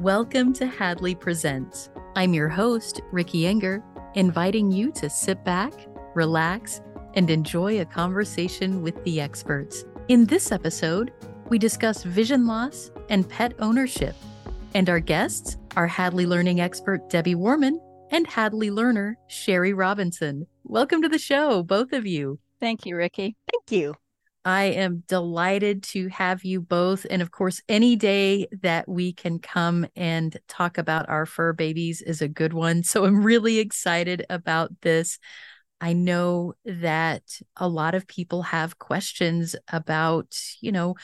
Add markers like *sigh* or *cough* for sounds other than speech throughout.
Welcome to Hadley Presents. I'm your host, Ricky Enger, inviting you to sit back, relax, and enjoy a conversation with the experts. In this episode, we discuss vision loss and pet ownership. And our guests are Hadley Learning expert Debbie Worman and Hadley learner Sheri Robinson. Welcome to the show, both of you. Thank you, Ricky. Thank you. I am delighted to have you both. And of course, any day that we can come and talk about our fur babies is a good one. So I'm really excited about this. I know that a lot of people have questions about, you know,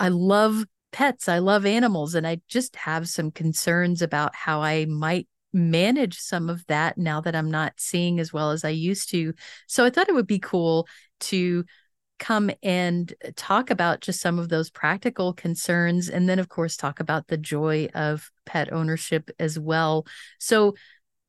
I love pets, I love animals, and I just have some concerns about how I might manage some of that now that I'm not seeing as well as I used to. So I thought it would be cool to come and talk about just some of those practical concerns and then of course talk about the joy of pet ownership as well. So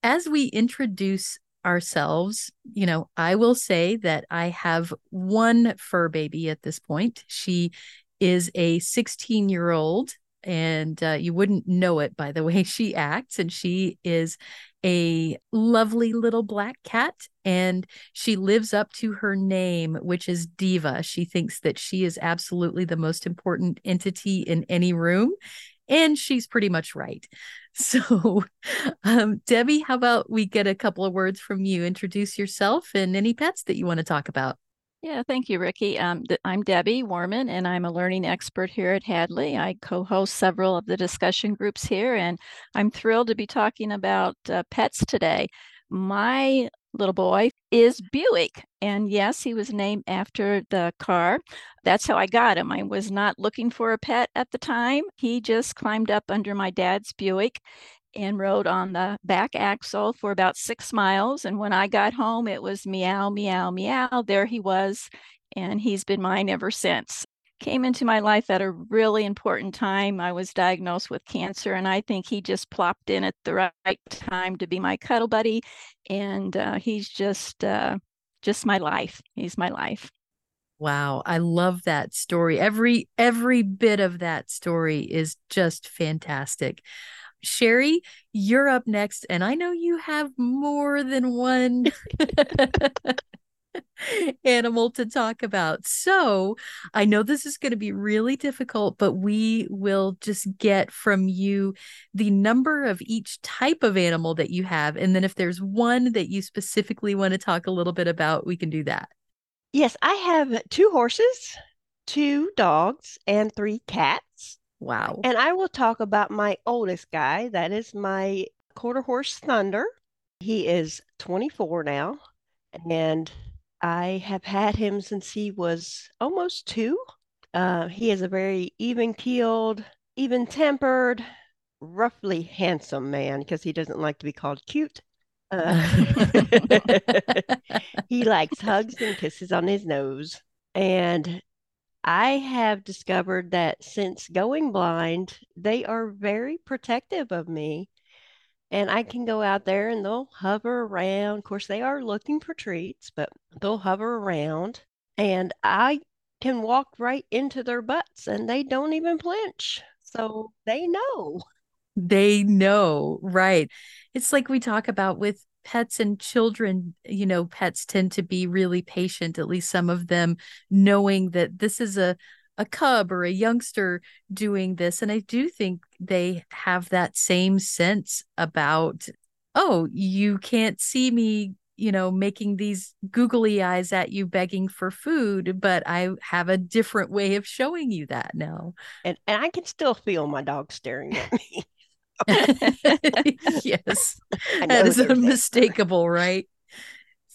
as we introduce ourselves, you know, I will say that I have one fur baby at this point. She is a 16 year old and uh, you wouldn't know it by the way *laughs* she acts and she is a lovely little black cat and she lives up to her name which is diva. She thinks that she is absolutely the most important entity in any room and she's pretty much right. *laughs* So um, debbie how about we get a couple of words from you? Introduce yourself and any pets that you want to talk about yeah, thank you, Ricky. Um, I'm Debbie Worman, and I'm a learning expert here at Hadley. I co host several of the discussion groups here, and I'm thrilled to be talking about uh, pets today. My little boy is Buick, and yes, he was named after the car. That's how I got him. I was not looking for a pet at the time. He just climbed up under my dad's Buick and rode on the back axle for about six miles. And when I got home, it was meow, meow, meow. There he was. And he's been mine ever since. Came into my life at a really important time. I was diagnosed with cancer, and I think he just plopped in at the right time to be my cuddle buddy. And uh, he's just, uh, just my life. He's my life. Wow, I love that story. Every every bit of that story is just fantastic. Sheri, you're up next, and I know you have more than one *laughs* animal to talk about. So I know this is going to be really difficult, but we will just get from you the number of each type of animal that you have. And then if there's one that you specifically want to talk a little bit about, we can do that. Yes, I have two horses, two dogs, and three cats. Wow. And I will talk about my oldest guy. That is my quarter horse Thunder. He is 24 now, and I have had him since he was almost two. Uh, he is a very even keeled, even tempered, roughly handsome man because he doesn't like to be called cute. Uh, *laughs* *laughs* he likes hugs and kisses on his nose. And I have discovered that since going blind, they are very protective of me. And I can go out there and they'll hover around. Of course, they are looking for treats, but they'll hover around. And I can walk right into their butts and they don't even flinch. So they know. They know, right. It's like we talk about with pets and children, you know, pets tend to be really patient, at least some of them, knowing that this is a a cub or a youngster doing this. And I do think they have that same sense about, oh, you can't see me, you know, making these googly eyes at you begging for food, but I have a different way of showing you that now. And and I can still feel my dog staring at *laughs* me. *laughs* yes, that is unmistakable, right?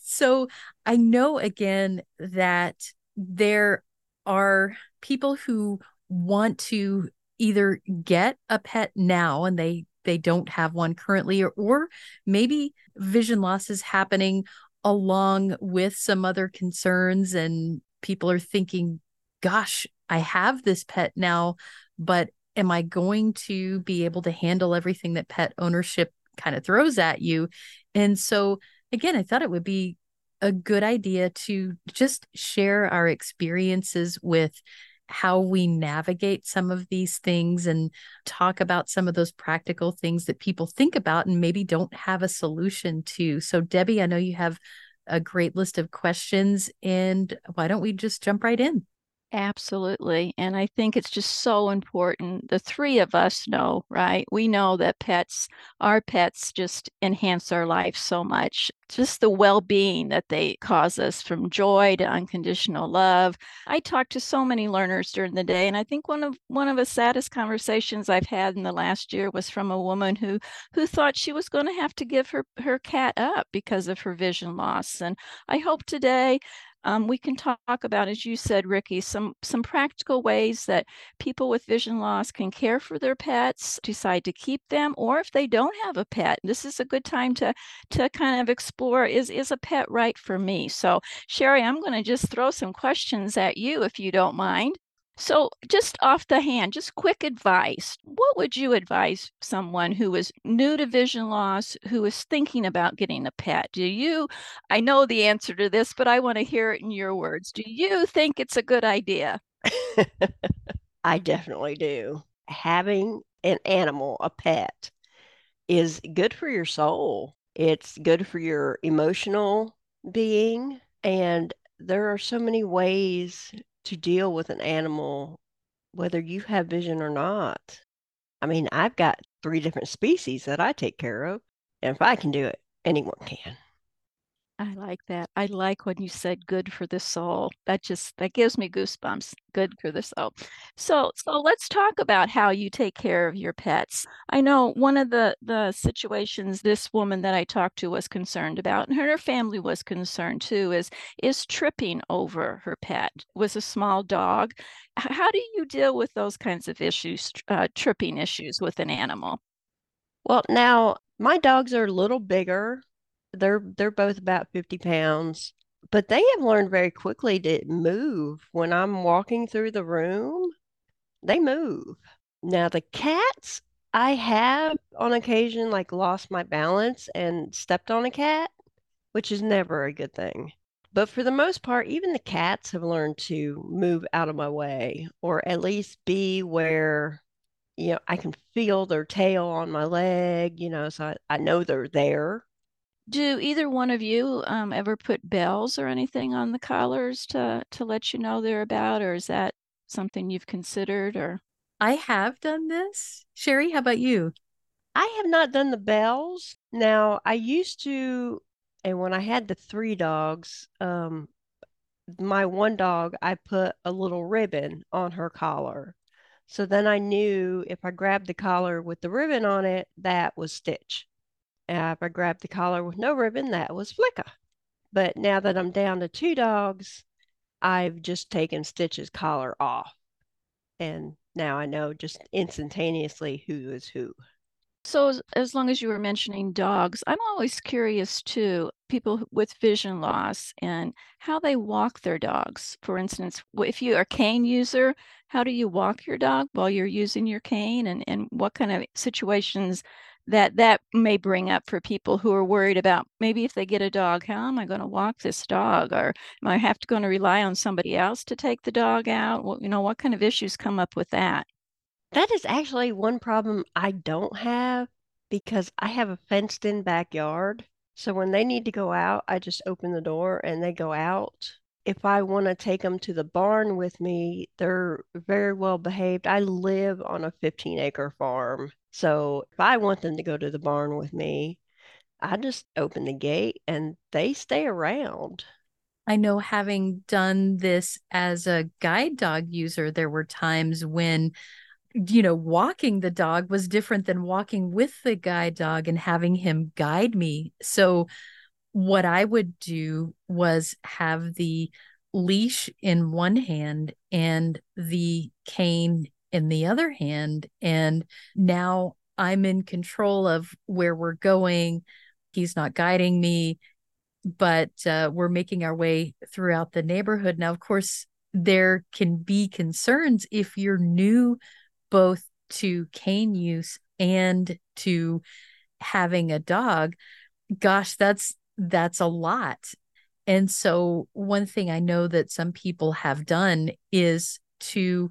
So I know again that there are people who want to either get a pet now and they they don't have one currently or, or maybe vision loss is happening along with some other concerns and people are thinking gosh i have this pet now but am I going to be able to handle everything that pet ownership kind of throws at you? And so, again, I thought it would be a good idea to just share our experiences with how we navigate some of these things and talk about some of those practical things that people think about and maybe don't have a solution to. So, Debbie, I know you have a great list of questions, and why don't we just jump right in? Absolutely. And I think it's just so important. The three of us know, right? We know that pets, our pets, just enhance our life so much. Just the well being that they cause us from joy to unconditional love. I talk to so many learners during the day. And I think one of one of the saddest conversations I've had in the last year was from a woman who who thought she was going to have to give her, her cat up because of her vision loss. And I hope today um, we can talk about, as you said, Ricky, some some practical ways that people with vision loss can care for their pets, decide to keep them, or if they don't have a pet, this is a good time to to kind of explore: is is a pet right for me? So, Sheri, I'm going to just throw some questions at you, if you don't mind. So, just off the hand, just quick advice. What would you advise someone who is new to vision loss, who is thinking about getting a pet? Do you, I know the answer to this, but I want to hear it in your words. Do you think it's a good idea? *laughs* I definitely do. Having an animal, a pet, is good for your soul. It's good for your emotional being. And there are so many ways to deal with an animal, whether you have vision or not. I mean, I've got three different species that I take care of. And if I can do it, anyone can. I like that. I like when you said good for the soul. That just that gives me goosebumps. Good for the soul. So so let's talk about how you take care of your pets. I know one of the the situations this woman that I talked to was concerned about and her family was concerned too is is tripping over her pet. Was a small dog. How do you deal with those kinds of issues, uh, tripping issues with an animal? Well, now my dogs are a little bigger they're they're both about 50 pounds, but they have learned very quickly to move. When I'm walking through the room, they move. Now the cats, I have on occasion like lost my balance and stepped on a cat, which is never a good thing. But for the most part, even the cats have learned to move out of my way or at least be where you know, I can feel their tail on my leg, you know, so I, I know they're there do either one of you um, ever put bells or anything on the collars to to let you know they're about, or is that something you've considered? Or I have done this. Sheri, how about you? I have not done the bells. Now I used to, and when I had the three dogs, um, my one dog, I put a little ribbon on her collar. So then I knew if I grabbed the collar with the ribbon on it, that was Stitch. If I grabbed the collar with no ribbon, that was Flicka. But now that I'm down to two dogs, I've just taken Stitch's collar off. And now I know just instantaneously who is who. So, as, as long as you were mentioning dogs, I'm always curious too, people with vision loss and how they walk their dogs. For instance, if you're a cane user, how do you walk your dog while you're using your cane and, and what kind of situations that that may bring up for people who are worried about maybe if they get a dog how am i going to walk this dog? Or am i have to going to rely on somebody else to take the dog out? Well, you know what kind of issues come up with that? That is actually one problem i don't have because i have a fenced in backyard. So when they need to go out i just open the door and they go out if I want to take them to the barn with me, they're very well behaved. I live on a 15 acre farm. So if I want them to go to the barn with me, I just open the gate and they stay around. I know having done this as a guide dog user, there were times when, you know, walking the dog was different than walking with the guide dog and having him guide me. So, what I would do was have the leash in one hand and the cane in the other hand. And now I'm in control of where we're going. He's not guiding me, but uh, we're making our way throughout the neighborhood. Now, of course, there can be concerns if you're new both to cane use and to having a dog. Gosh, that's that's a lot. And so, one thing I know that some people have done is to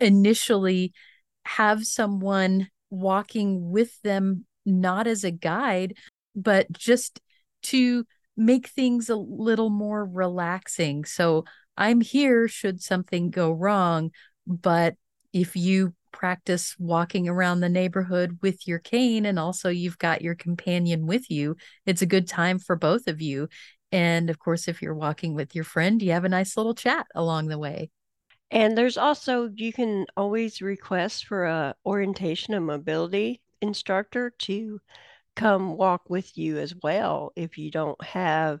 initially have someone walking with them, not as a guide, but just to make things a little more relaxing. So I'm here should something go wrong. But if you practice walking around the neighborhood with your cane and also you've got your companion with you, it's a good time for both of you. And of course, if you're walking with your friend, you have a nice little chat along the way. And there's also, you can always request for a orientation and mobility instructor to come walk with you as well if you don't have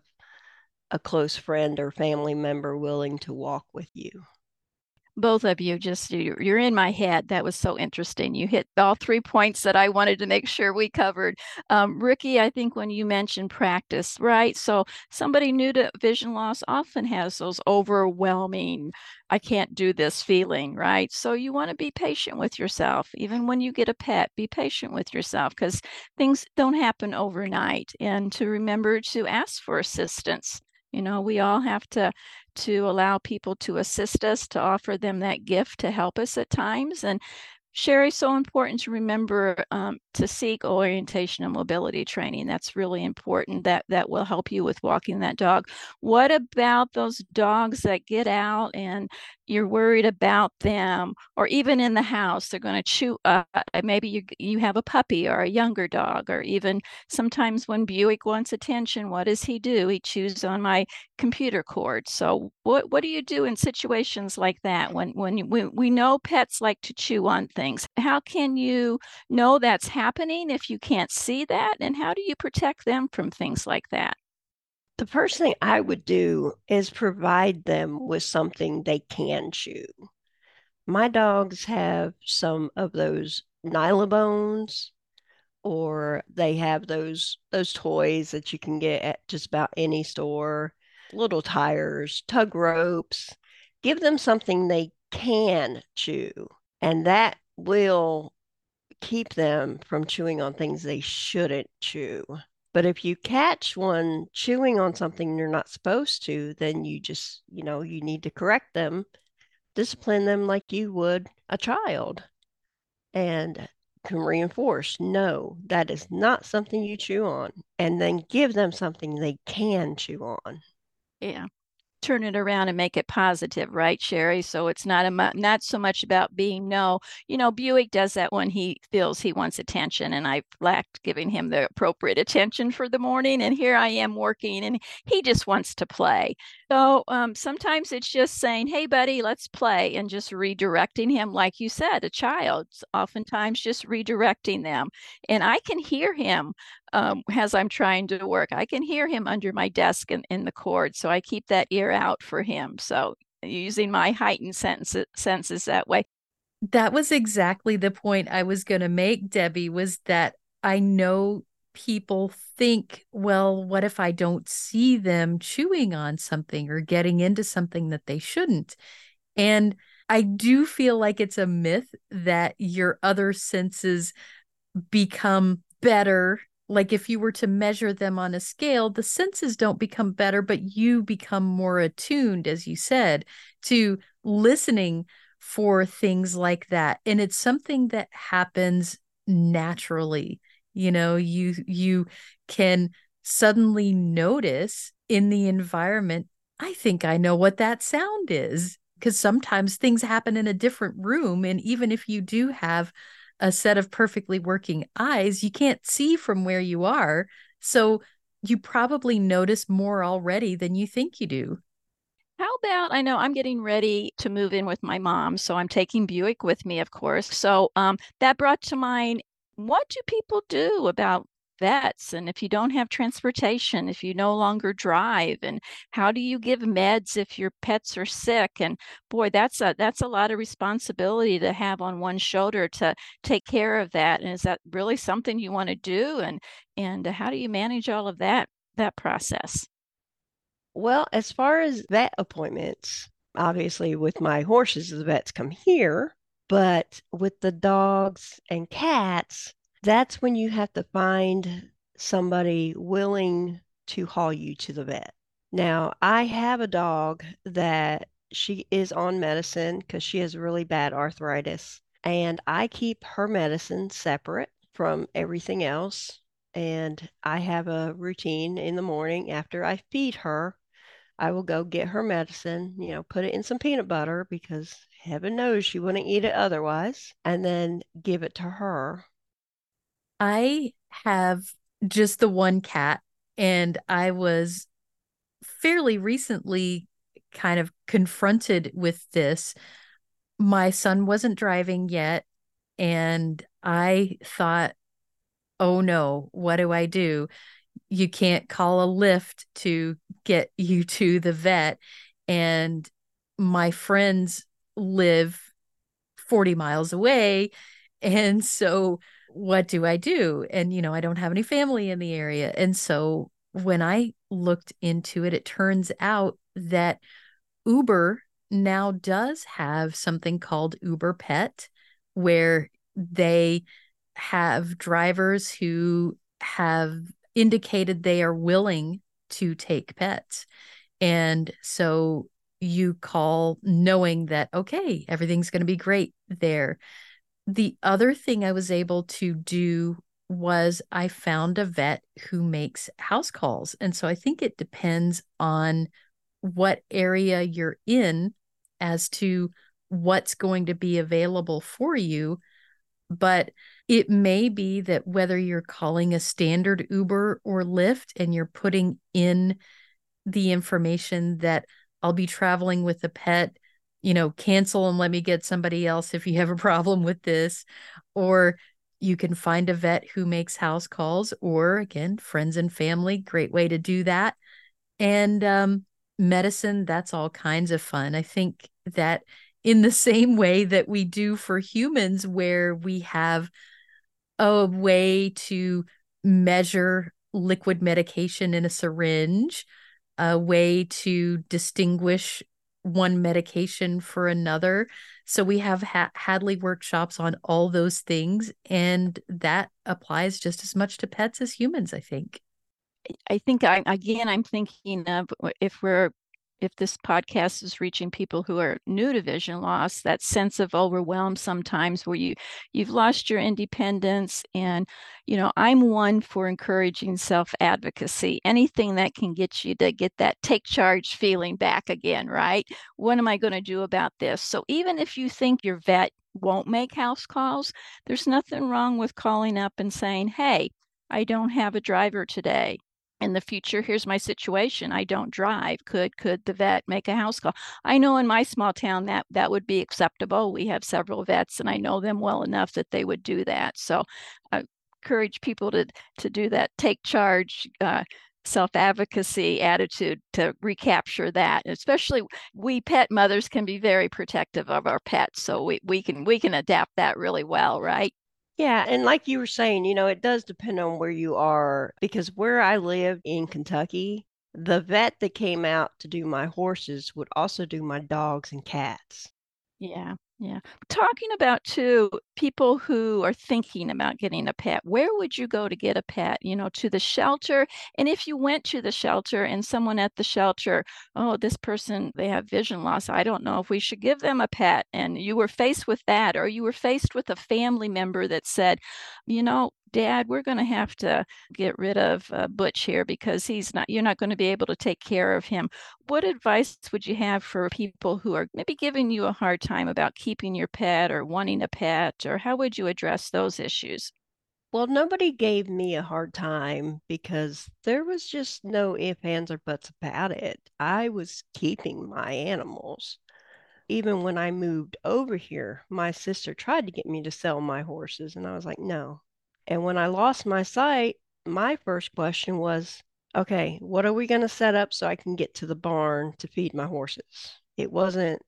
a close friend or family member willing to walk with you both of you just you're in my head. That was so interesting. You hit all three points that i wanted to make sure we covered. Um, ricky i think when you mentioned practice right? So somebody new to vision loss often has those overwhelming i can't do this feeling right? So you want to be patient with yourself. Even when you get a pet be patient with yourself because things don't happen overnight. And to remember to ask for assistance you know, we all have to to allow people to assist us, to offer them that gift to help us at times. And Sheri, so important to remember um, to seek orientation and mobility training. That's really important. That that will help you with walking that dog. What about those dogs that get out and you're worried about them, or even in the house, they're going to chew. up. maybe you you have a puppy or a younger dog, or even sometimes when Buick wants attention, what does he do? He chews on my computer cord. So what what do you do in situations like that when when you, we, we know pets like to chew on things? How can you know that's happening if you can't see that, and how do you protect them from things like that? The first thing I would do is provide them with something they can chew. My dogs have some of those Nylabones, or they have those those toys that you can get at just about any store, little tires, tug ropes. Give them something they can chew, and that will keep them from chewing on things they shouldn't chew. But if you catch one chewing on something you're not supposed to, then you just, you know, you need to correct them, discipline them like you would a child, and can reinforce no, that is not something you chew on, and then give them something they can chew on. Yeah turn it around and make it positive, right, Sheri? So it's not a not so much about being no. You know, Buick does that when he feels he wants attention, and I've lacked giving him the appropriate attention for the morning. And here I am working, and he just wants to play. So um, sometimes it's just saying, "Hey, buddy, let's play," and just redirecting him, like you said, a child. Oftentimes, just redirecting them, and I can hear him um, as I'm trying to work. I can hear him under my desk in, in the cord. So I keep that ear out for him. So using my heightened senses, senses that way. That was exactly the point I was going to make, Debbie, was that I know people think, well, what if I don't see them chewing on something or getting into something that they shouldn't? And I do feel like it's a myth that your other senses become better like if you were to measure them on a scale, the senses don't become better, but you become more attuned, as you said, to listening for things like that. And it's something that happens naturally. You know, you you can suddenly notice in the environment, I think I know what that sound is. Because sometimes things happen in a different room. And even if you do have a set of perfectly working eyes, you can't see from where you are. So you probably notice more already than you think you do. How about I know I'm getting ready to move in with my mom, so I'm taking Buick with me, of course. So um, that brought to mind what do people do about vets and if you don't have transportation if you no longer drive and how do you give meds if your pets are sick? And boy that's a that's a lot of responsibility to have on one shoulder to take care of that and is that really something you want to do? And and how do you manage all of that that process? Well as far as vet appointments obviously with my horses the vets come here but with the dogs and cats that's when you have to find somebody willing to haul you to the vet. Now, I have a dog that she is on medicine because she has really bad arthritis. And I keep her medicine separate from everything else. And I have a routine in the morning after I feed her. I will go get her medicine, you know, put it in some peanut butter because heaven knows she wouldn't eat it otherwise, and then give it to her. I have just the one cat, and I was fairly recently kind of confronted with this. My son wasn't driving yet, and I thought, oh no, what do I do? You can't call a Lyft to get you to the vet. And my friends live 40 miles away. And so, what do I do? And, you know, I don't have any family in the area. And so, when I looked into it, it turns out that Uber now does have something called Uber Pet, where they have drivers who have indicated they are willing to take pets. And so you call knowing that, okay, everything's going to be great there. The other thing I was able to do was I found a vet who makes house calls. And so I think it depends on what area you're in as to what's going to be available for you. But it may be that whether you're calling a standard Uber or Lyft and you're putting in the information that I'll be traveling with a pet, you know, cancel and let me get somebody else if you have a *laughs* problem with this. Or you can find a vet who makes house calls, or again, friends and family, great way to do that. And um, medicine, that's all kinds of fun. I think that in the *laughs* same way that we do for humans, where we have a way to measure liquid medication in a syringe, a way to distinguish one medication for another. So we have ha- Hadley workshops on all those things, and that applies just as much to pets as humans, I think. I think I again I'm thinking of if we're if this podcast is reaching people who are new to vision loss that sense of overwhelm sometimes where you you've lost your independence and you know i'm one for encouraging self advocacy anything that can get you to get that take charge feeling back again right? What am i going to do about this? So even if you think your vet won't make house calls there's nothing wrong with calling up and saying hey I don't have a driver today in the future here's my situation i don't drive could could the vet make a house call? I know in my small town that that would be acceptable we have several vets and i know them well enough that they would do that so i encourage people to to do that take charge uh, self advocacy attitude to recapture that especially we pet mothers can be very protective of our pets so we, we can we can adapt that really well right yeah, and like you were saying, you know, it does depend on where you are because where I live in Kentucky, the vet that came out to do my horses would also do my dogs and cats. Yeah. Yeah. Talking about too people who are thinking about getting a pet, where would you go to get a pet? You know, to the shelter. And if you went to the shelter and someone at the shelter, oh, this person, they have vision loss. I don't know if we should give them a pet. And you were faced with that, or you were faced with a family member that said, you know, Dad, we're going to have to get rid of uh, Butch here because he's not, you're not going to be able to take care of him. What advice would you have for people who are maybe giving you a hard time about keeping your pet or wanting a pet, or how would you address those issues? Well, nobody gave me a hard time because there was just no ifs, ands, or buts about it. I was keeping my animals. Even when I moved over here, my sister tried to get me to sell my horses, and I was like, no, and when I lost my sight, my first question was, okay, what are we going to set up so I can get to the barn to feed my horses? It wasn't,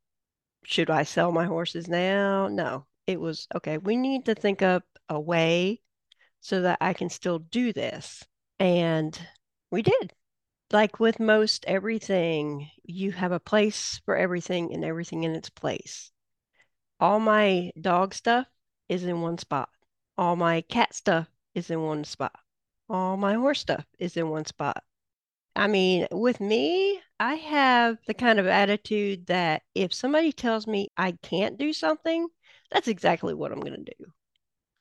should I sell my horses now? No, it was, okay, we need to think up a way so that I can still do this. And we did. Like with most everything, you have a place for everything and everything in its place. All my dog stuff is in one spot all my cat stuff is in one spot. All my horse stuff is in one spot. I mean, with me, I have the kind of attitude that if somebody tells me I can't do something, that's exactly what I'm going to do,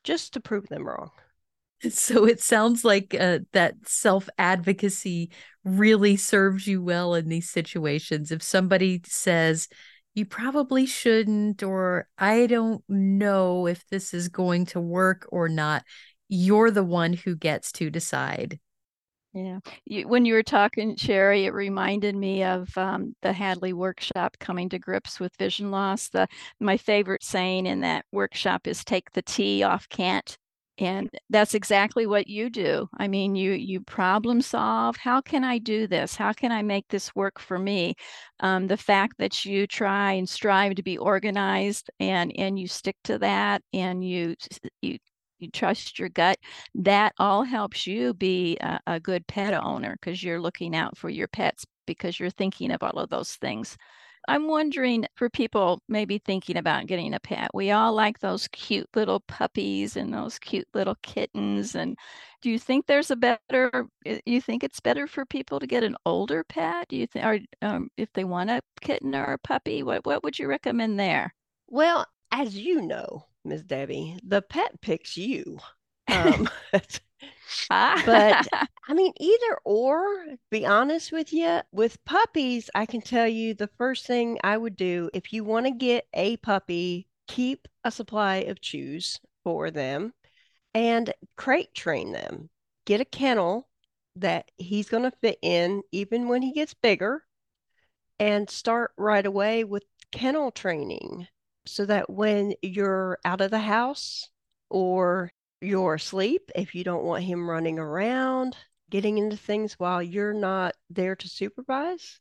just to prove them wrong. *laughs* So it sounds like uh, that self advocacy really serves you well in these situations. If somebody says, you probably shouldn't, or I don't know if this is going to work or not, you're the one who gets to decide. Yeah. You, when you were talking, Sheri, it reminded me of um, the Hadley workshop, Coming to Grips with Vision Loss. The My favorite saying in that workshop is take the T off can't and that's exactly what you do. I mean you you problem solve how can i do this? How can i make this work for me? Um, the fact that you try and strive to be organized and and you stick to that and you you you trust your gut that all helps you be a, a good pet owner because you're looking out for your pets because you're thinking of all of those things I'm wondering for people maybe thinking about getting a pet. We all like those cute little puppies and those cute little kittens. And do you think there's a better? You think it's better for people to get an older pet? Do you think, or um, if they want a kitten or a puppy, what what would you recommend there? Well, as you know, Miss Debbie, the pet picks you. Um, *laughs* but *laughs* I mean, either or, be honest with you, with puppies, I can tell you the first thing I would do if you want to get a puppy, keep a supply of chews for them and crate train them. Get a kennel that he's going to fit in even when he gets bigger and start right away with kennel training so that when you're out of the house or you're asleep, if you don't want him running around, getting into things while you're not there to supervise,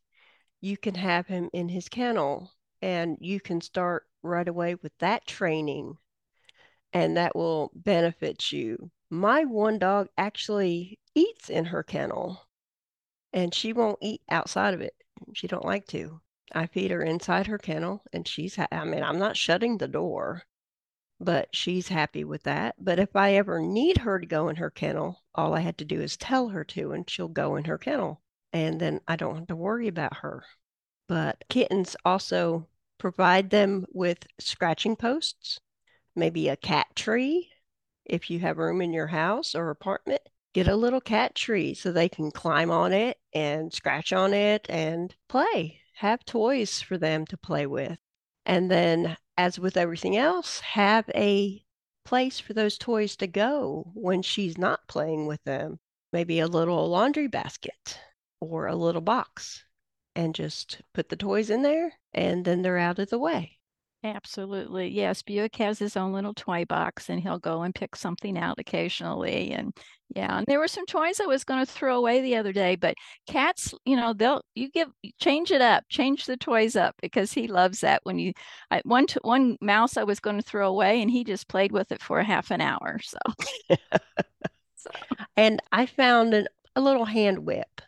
you can have him in his kennel and you can start right away with that training and that will benefit you. My one dog actually eats in her kennel and she won't eat outside of it. She don't like to. I feed her inside her kennel and she's ha- I mean, I'm not shutting the door but she's happy with that. But if I ever need her to go in her kennel, all I had to do is tell her to, and she'll go in her kennel. And then I don't have to worry about her. But kittens also provide them with scratching posts, maybe a cat tree if you have room in your house or apartment. Get a little cat tree so they can climb on it and scratch on it and play. Have toys for them to play with. And then as with everything else, have a place for those toys to go when she's not playing with them. Maybe a little laundry basket or a little box and just put the toys in there and then they're out of the way. Absolutely. Yes. Buick has his own little toy box and he'll go and pick something out occasionally. And yeah, and there were some toys I was going to throw away the other day, but cats, you know, they'll, you give, change it up, change the toys up because he loves that. When you, I, one, one mouse I was going to throw away and he just played with it for a half an hour. So, *laughs* so. and I found an, a little hand whip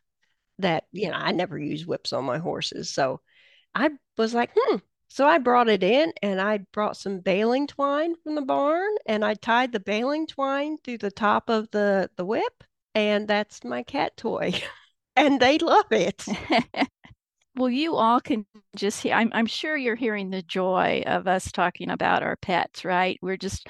that, you know, I never use whips on my horses. So I was like, hmm, so I brought it in and I brought some baling twine from the barn and I tied the baling twine through the top of the, the whip. And that's my cat toy. *laughs* and they love it. *laughs* well, you all can just hear, I'm, I'm sure you're hearing the joy of us talking about our pets, right? We're just,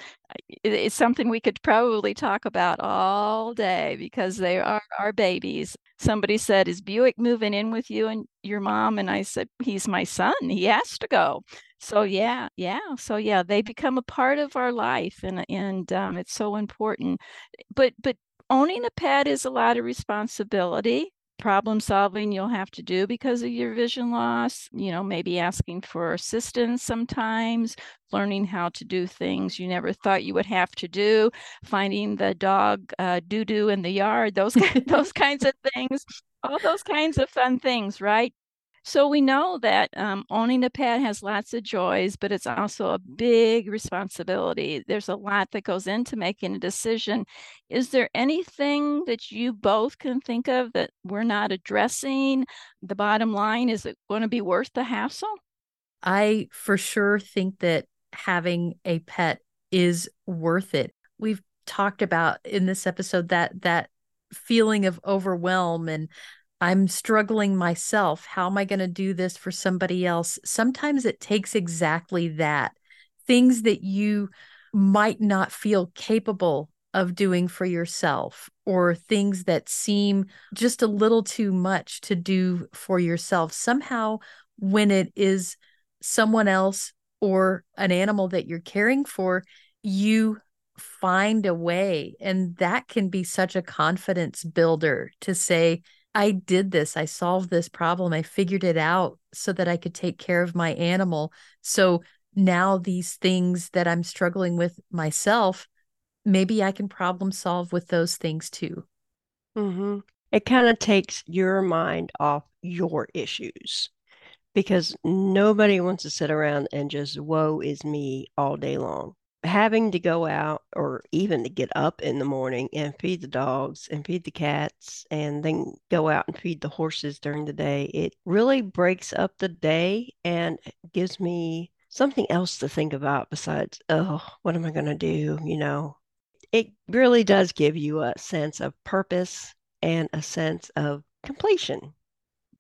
it's something we could probably talk about all day because they are our babies. Somebody said, Is Buick moving in with you and your mom? And I said, He's my son. He has to go. So yeah, yeah. So yeah, they become a part of our life and and um, it's so important. But but owning a pet is a lot of responsibility problem solving you'll have to do because of your vision loss, you know, maybe asking for assistance sometimes, learning how to do things you never thought you would have to do, finding the dog uh, doo doo in the yard, those, *laughs* those kinds of things, all those kinds of fun things, right? So we know that um, owning a pet has lots of joys, but it's also a big responsibility. There's a lot that goes into making a decision. Is there anything that you both can think of that we're not addressing? The bottom line is it going to be worth the hassle? I for sure think that having a pet is worth it. We've talked about in this episode that that feeling of overwhelm and I'm struggling myself. How am I going to do this for somebody else? Sometimes it takes exactly that things that you might not feel capable of doing for yourself or things that seem just a little too much to do for yourself. Somehow, when it is someone else or an animal that you're caring for, you find a way. And that can be such a confidence builder to say, I did this. I solved this problem. I figured it out so that I could take care of my animal. So now these things that I'm struggling with myself, maybe I can problem solve with those things too. Mm-hmm. It kind of takes your mind off your issues because nobody wants to sit around and just woe is me all day long. Having to go out or even to get up in the morning and feed the dogs and feed the cats and then go out and feed the horses during the day, it really breaks up the day and gives me something else to think about besides, oh, what am I going to do? You know, it really does give you a sense of purpose and a sense of completion.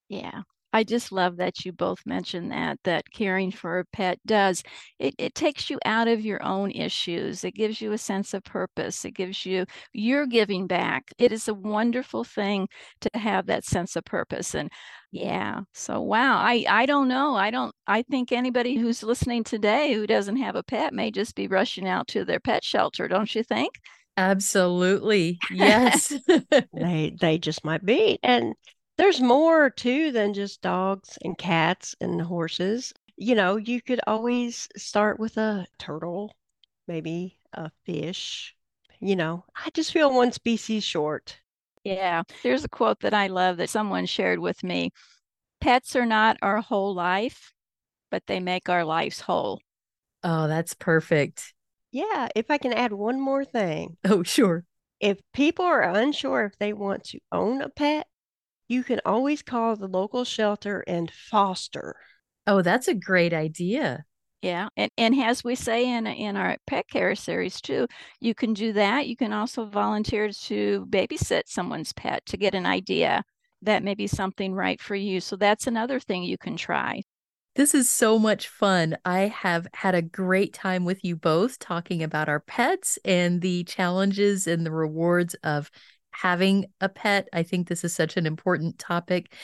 Yeah. I just love that you both mentioned that that caring for a pet does it, it takes you out of your own issues. It gives you a sense of purpose. It gives you you're giving back. It is a wonderful thing to have that sense of purpose. And yeah, so wow, I I don't know. I don't I think anybody who's listening today who doesn't have a pet may just be rushing out to their pet shelter, don't you think? Absolutely. *laughs* Yes. *laughs* they they just might be. And there's more too than just dogs and cats and horses. You know, you could always start with a turtle, maybe a fish. You know, I just feel one species short. Yeah, there's a quote that I love that someone shared with me. Pets are not our whole life, but they make our lives whole. Oh, that's perfect. Yeah, if I can add one more thing. Oh, sure. If people are unsure if they want to own a pet, you can always call the local shelter and foster. Oh, that's a great idea. Yeah, and and as we say in in our pet care series too, you can do that. You can also volunteer to babysit someone's pet to get an idea that may be something right for you. So that's another thing you can try. This is so much fun. I have had a great time with you both talking about our pets and the challenges and the rewards of having a pet. I think this is such an important topic.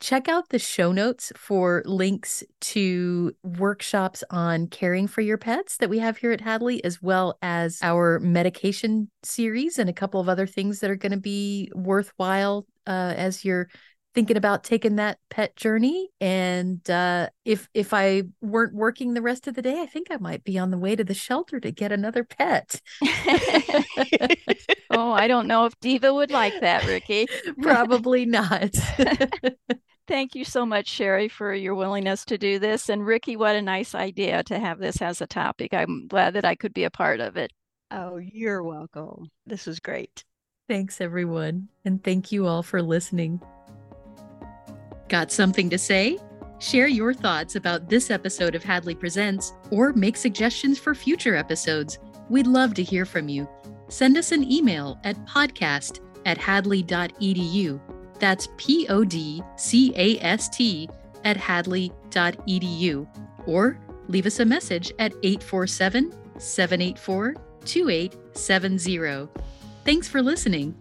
Check out the show notes for links to workshops on caring for your pets that we have here at Hadley, as well as our medication series and a couple of other things that are going to be worthwhile uh, as you're thinking about taking that pet journey and uh, if if i weren't working the rest of the day i think i might be on the way to the shelter to get another pet *laughs* oh i don't know if diva would like that ricky *laughs* probably not *laughs* Thank you so much, Sheri, for your willingness to do this. And Ricky, what a nice idea to have this as a topic. I'm glad that I could be a part of it. Oh, you're welcome. This was great. Thanks, everyone. And thank you all for listening. Got something to say? Share your thoughts about this episode of Hadley Presents or make suggestions for future episodes. We'd love to hear from you. Send us an email at podcast at hadley.edu. That's P O D C A S T at hadley.edu. Or leave us a message at 847 784 2870. Thanks for listening.